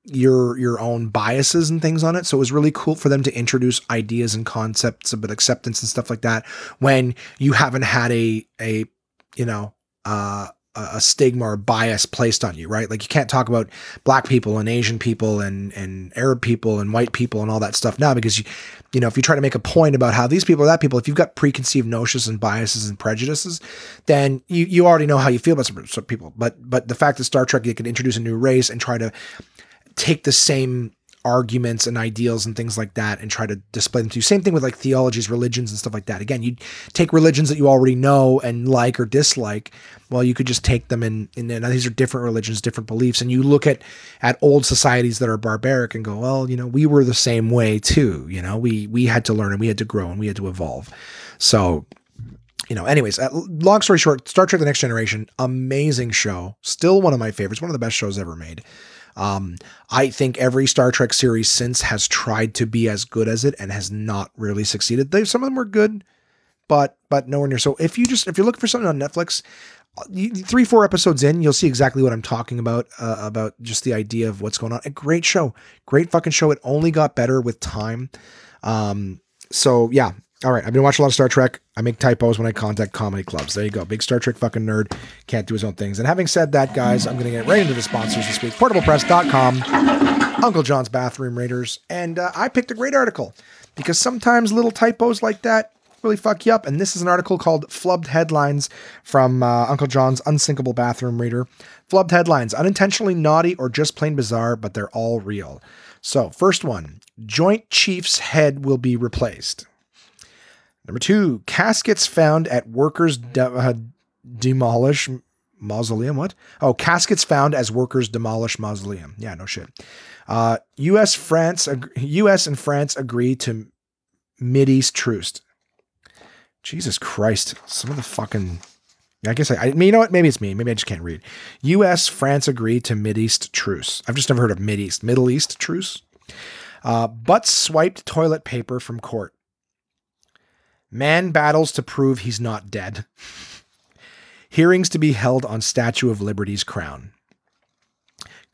your your own biases and things on it. So it was really cool for them to introduce ideas and concepts about acceptance and stuff like that when you haven't had a a you know, uh, a stigma or bias placed on you, right? Like you can't talk about black people and Asian people and and Arab people and white people and all that stuff now because you you know, if you try to make a point about how these people are that people, if you've got preconceived notions and biases and prejudices, then you you already know how you feel about some, some people. But but the fact that Star Trek you can introduce a new race and try to take the same arguments and ideals and things like that and try to display them to you. Same thing with like theologies, religions, and stuff like that. Again, you take religions that you already know and like or dislike. Well, you could just take them and, and these are different religions, different beliefs, and you look at at old societies that are barbaric and go, well, you know, we were the same way too. You know, we we had to learn and we had to grow and we had to evolve. So you know, anyways, uh, long story short, Star Trek: The Next Generation, amazing show, still one of my favorites, one of the best shows ever made. Um, I think every Star Trek series since has tried to be as good as it and has not really succeeded. They, some of them were good, but but nowhere near. So if you just if you're looking for something on Netflix, you- three four episodes in, you'll see exactly what I'm talking about uh, about just the idea of what's going on. A great show, great fucking show. It only got better with time. Um, so yeah. All right, I've been watching a lot of Star Trek. I make typos when I contact comedy clubs. There you go. Big Star Trek fucking nerd. Can't do his own things. And having said that, guys, I'm going to get right into the sponsors this week. PortablePress.com, Uncle John's Bathroom Readers. And uh, I picked a great article because sometimes little typos like that really fuck you up. And this is an article called Flubbed Headlines from uh, Uncle John's Unsinkable Bathroom Reader. Flubbed headlines, unintentionally naughty or just plain bizarre, but they're all real. So, first one Joint Chief's head will be replaced. Number two, caskets found at workers' de- uh, demolish mausoleum. What? Oh, caskets found as workers demolish mausoleum. Yeah, no shit. Uh, U.S. France, ag- U.S. and France agree to Mideast truce. Jesus Christ! Some of the fucking. I guess I, I mean, you know what? Maybe it's me. Maybe I just can't read. U.S. France agree to Mideast truce. I've just never heard of Mideast. Middle East truce. Uh, butts swiped toilet paper from court. Man battles to prove he's not dead. Hearings to be held on Statue of Liberty's crown.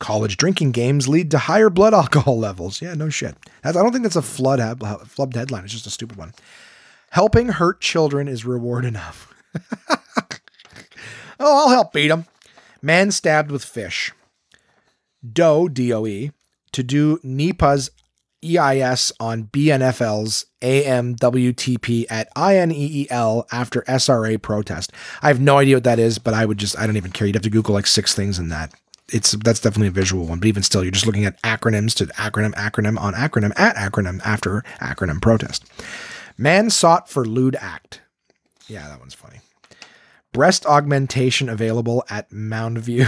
College drinking games lead to higher blood alcohol levels. Yeah, no shit. That's, I don't think that's a flood head, flubbed headline. It's just a stupid one. Helping hurt children is reward enough. oh, I'll help beat him. Man stabbed with fish. Doe, D-O-E, to do NEPA's EIS on BNFL's AMWTP at INEEL after SRA protest. I have no idea what that is, but I would just, I don't even care. You'd have to Google like six things in that. It's that's definitely a visual one, but even still, you're just looking at acronyms to acronym, acronym on acronym at acronym after acronym protest. Man sought for lewd act. Yeah, that one's funny. Breast augmentation available at Mound View.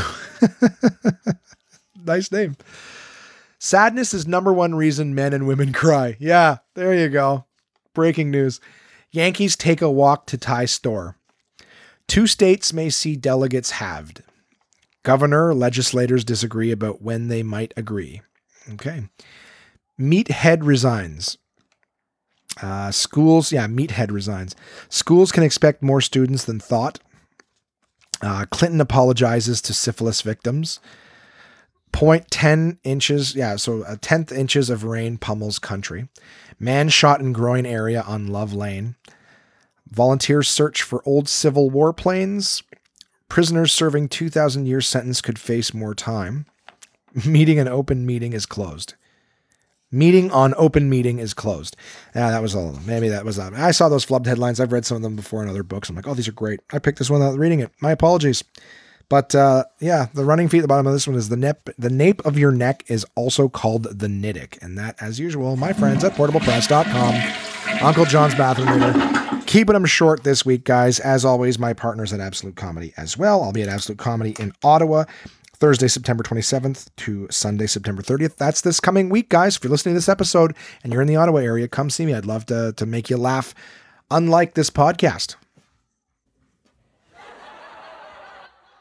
nice name. Sadness is number one reason men and women cry. Yeah, there you go. Breaking news. Yankees take a walk to Thai store. Two states may see delegates halved. Governor, legislators disagree about when they might agree. Okay. Meathead resigns. Uh, schools, yeah, Meathead resigns. Schools can expect more students than thought. Uh, Clinton apologizes to syphilis victims. 0.10 inches, yeah, so a tenth inches of rain pummels country. Man shot in groin area on Love Lane. Volunteers search for old Civil War planes. Prisoners serving 2,000 year sentence could face more time. Meeting an open meeting is closed. Meeting on open meeting is closed. Yeah, that was all. Maybe that was. Uh, I saw those flubbed headlines. I've read some of them before in other books. I'm like, oh, these are great. I picked this one without reading it. My apologies. But uh, yeah, the running feet at the bottom of this one is the nip. The nape of your neck is also called the niddick, and that, as usual, my friends at portablepress.com, Uncle John's bathroom reader. Keeping them short this week, guys. As always, my partners at Absolute Comedy as well. I'll be at Absolute Comedy in Ottawa. Thursday, September 27th to Sunday, September 30th. That's this coming week, guys. If you're listening to this episode and you're in the Ottawa area, come see me. I'd love to, to make you laugh, unlike this podcast.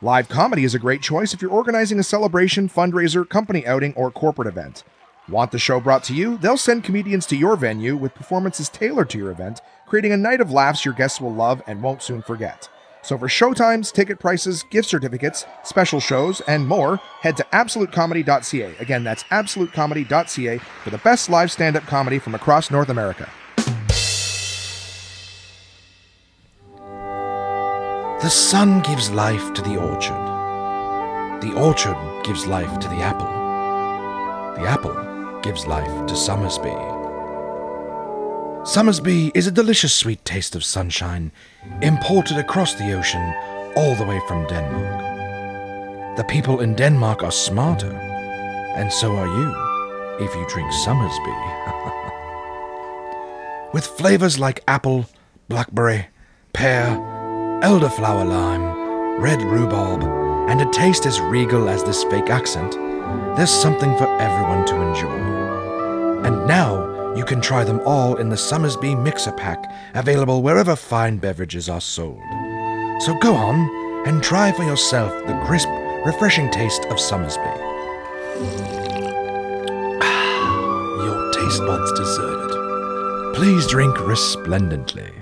Live comedy is a great choice if you're organizing a celebration, fundraiser, company outing, or corporate event. Want the show brought to you? They'll send comedians to your venue with performances tailored to your event, creating a night of laughs your guests will love and won't soon forget. So for showtimes, ticket prices, gift certificates, special shows, and more, head to absolutecomedy.ca. Again, that's absolutecomedy.ca for the best live stand-up comedy from across North America. The sun gives life to the orchard. The orchard gives life to the apple. The apple gives life to Somersby. Somersby is a delicious sweet taste of sunshine imported across the ocean all the way from Denmark. The people in Denmark are smarter, and so are you if you drink Somersby. with flavors like apple, blackberry, pear, elderflower lime, red rhubarb, and a taste as regal as this fake accent, there's something for everyone to enjoy. And now you can try them all in the Somersby Mixer Pack, available wherever fine beverages are sold. So go on and try for yourself the crisp, refreshing taste of Somersby. Ah, your taste buds deserve it. Please drink resplendently.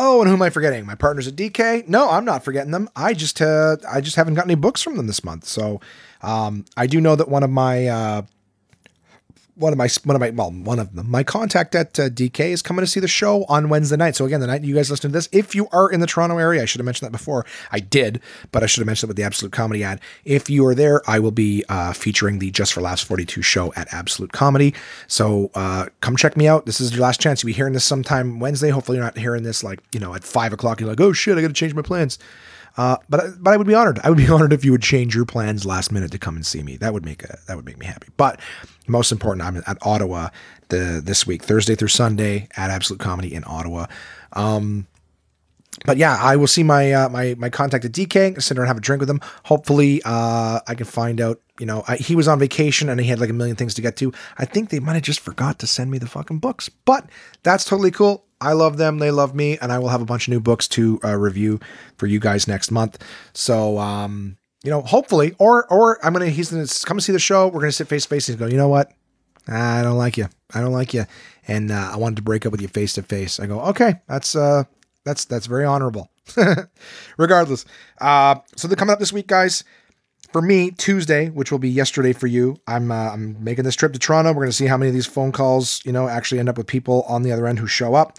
Oh, and who am I forgetting? My partners at DK? No, I'm not forgetting them. I just uh, I just haven't got any books from them this month. So um, I do know that one of my uh, one of my one of my well one of them my contact at uh, DK is coming to see the show on Wednesday night. So again, the night you guys listen to this, if you are in the Toronto area, I should have mentioned that before. I did, but I should have mentioned it with the Absolute Comedy ad. If you are there, I will be uh, featuring the Just for Laughs 42 show at Absolute Comedy. So uh, come check me out. This is your last chance. You'll be hearing this sometime Wednesday. Hopefully, you're not hearing this like you know at five o'clock. You're like, oh shit, I got to change my plans. Uh, but but I would be honored. I would be honored if you would change your plans last minute to come and see me. That would make a, that would make me happy. But most important, I'm at Ottawa the this week, Thursday through Sunday at Absolute Comedy in Ottawa. Um, but yeah, I will see my uh, my my contact at DK. Sit there and have a drink with him. Hopefully, uh, I can find out. You know, I, he was on vacation and he had like a million things to get to. I think they might have just forgot to send me the fucking books, but that's totally cool. I love them. They love me, and I will have a bunch of new books to uh, review for you guys next month. So, um, you know, hopefully, or or I'm gonna he's gonna come see the show. We're gonna sit face to face. He's go. you know what? I don't like you. I don't like you, and uh, I wanted to break up with you face to face. I go, okay, that's uh, that's that's very honorable. Regardless, uh, so they're coming up this week, guys. For me, Tuesday, which will be yesterday for you, I'm uh, I'm making this trip to Toronto. We're to see how many of these phone calls, you know, actually end up with people on the other end who show up.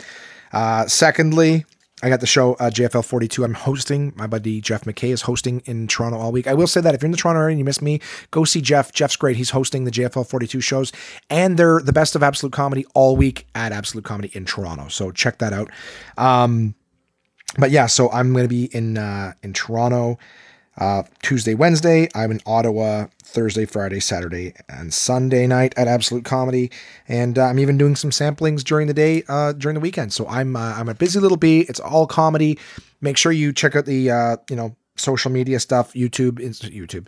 Uh, secondly, I got the show uh, JFL 42. I'm hosting. My buddy Jeff McKay is hosting in Toronto all week. I will say that if you're in the Toronto area and you miss me, go see Jeff. Jeff's great. He's hosting the JFL 42 shows, and they're the best of Absolute Comedy all week at Absolute Comedy in Toronto. So check that out. Um, but yeah, so I'm going to be in uh, in Toronto uh, Tuesday, Wednesday. I'm in Ottawa Thursday, Friday, Saturday, and Sunday night at Absolute Comedy, and uh, I'm even doing some samplings during the day uh, during the weekend. So I'm uh, I'm a busy little bee. It's all comedy. Make sure you check out the uh, you know social media stuff, YouTube, YouTube.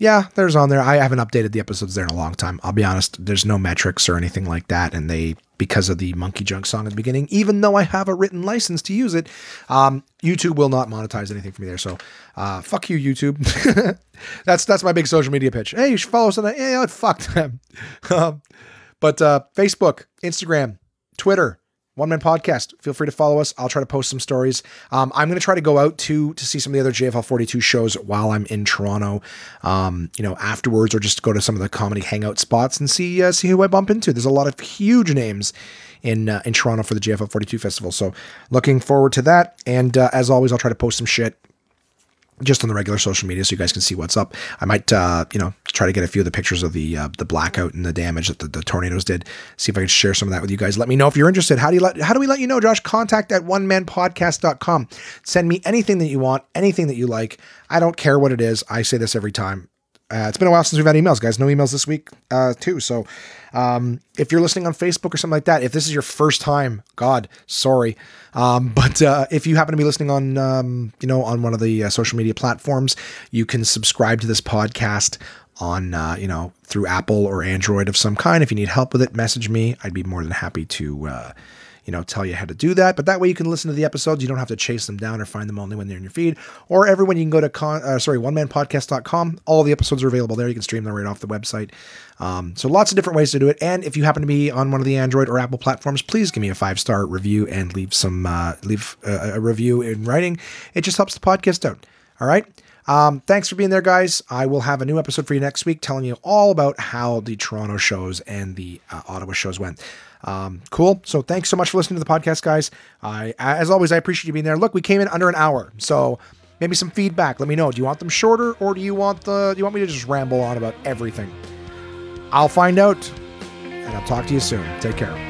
Yeah, there's on there. I haven't updated the episodes there in a long time. I'll be honest. There's no metrics or anything like that, and they because of the Monkey Junk song at the beginning. Even though I have a written license to use it, um, YouTube will not monetize anything for me there. So, uh, fuck you, YouTube. that's that's my big social media pitch. Hey, you should follow us on that. Yeah, fuck them. um, but uh, Facebook, Instagram, Twitter, one Man Podcast. Feel free to follow us. I'll try to post some stories. Um, I'm going to try to go out to to see some of the other JFL 42 shows while I'm in Toronto. Um, you know, afterwards, or just go to some of the comedy hangout spots and see uh, see who I bump into. There's a lot of huge names in uh, in Toronto for the JFL 42 festival. So looking forward to that. And uh, as always, I'll try to post some shit just on the regular social media so you guys can see what's up. I might, uh, you know, try to get a few of the pictures of the uh, the blackout and the damage that the, the, tornadoes did. See if I can share some of that with you guys. Let me know if you're interested. How do you let how do we let you know, Josh? Contact at one man manpodcast.com. Send me anything that you want, anything that you like. I don't care what it is. I say this every time. Uh, it's been a while since we've had emails, guys. No emails this week, uh, too. So, um, if you're listening on Facebook or something like that, if this is your first time, God, sorry. Um, but uh, if you happen to be listening on, um, you know, on one of the uh, social media platforms, you can subscribe to this podcast on, uh, you know, through Apple or Android of some kind. If you need help with it, message me. I'd be more than happy to uh, you know, tell you how to do that. But that way you can listen to the episodes. You don't have to chase them down or find them only when they're in your feed. Or everyone, you can go to, con, uh, sorry, onemanpodcast.com. All the episodes are available there. You can stream them right off the website. Um, so lots of different ways to do it. And if you happen to be on one of the Android or Apple platforms, please give me a five star review and leave some, uh, leave a, a review in writing. It just helps the podcast out. All right. Um, thanks for being there, guys. I will have a new episode for you next week telling you all about how the Toronto shows and the uh, Ottawa shows went. Um, cool. So thanks so much for listening to the podcast, guys. I, as always, I appreciate you being there. Look, we came in under an hour, so maybe some feedback. Let me know. Do you want them shorter, or do you want the? Do you want me to just ramble on about everything? I'll find out, and I'll talk to you soon. Take care.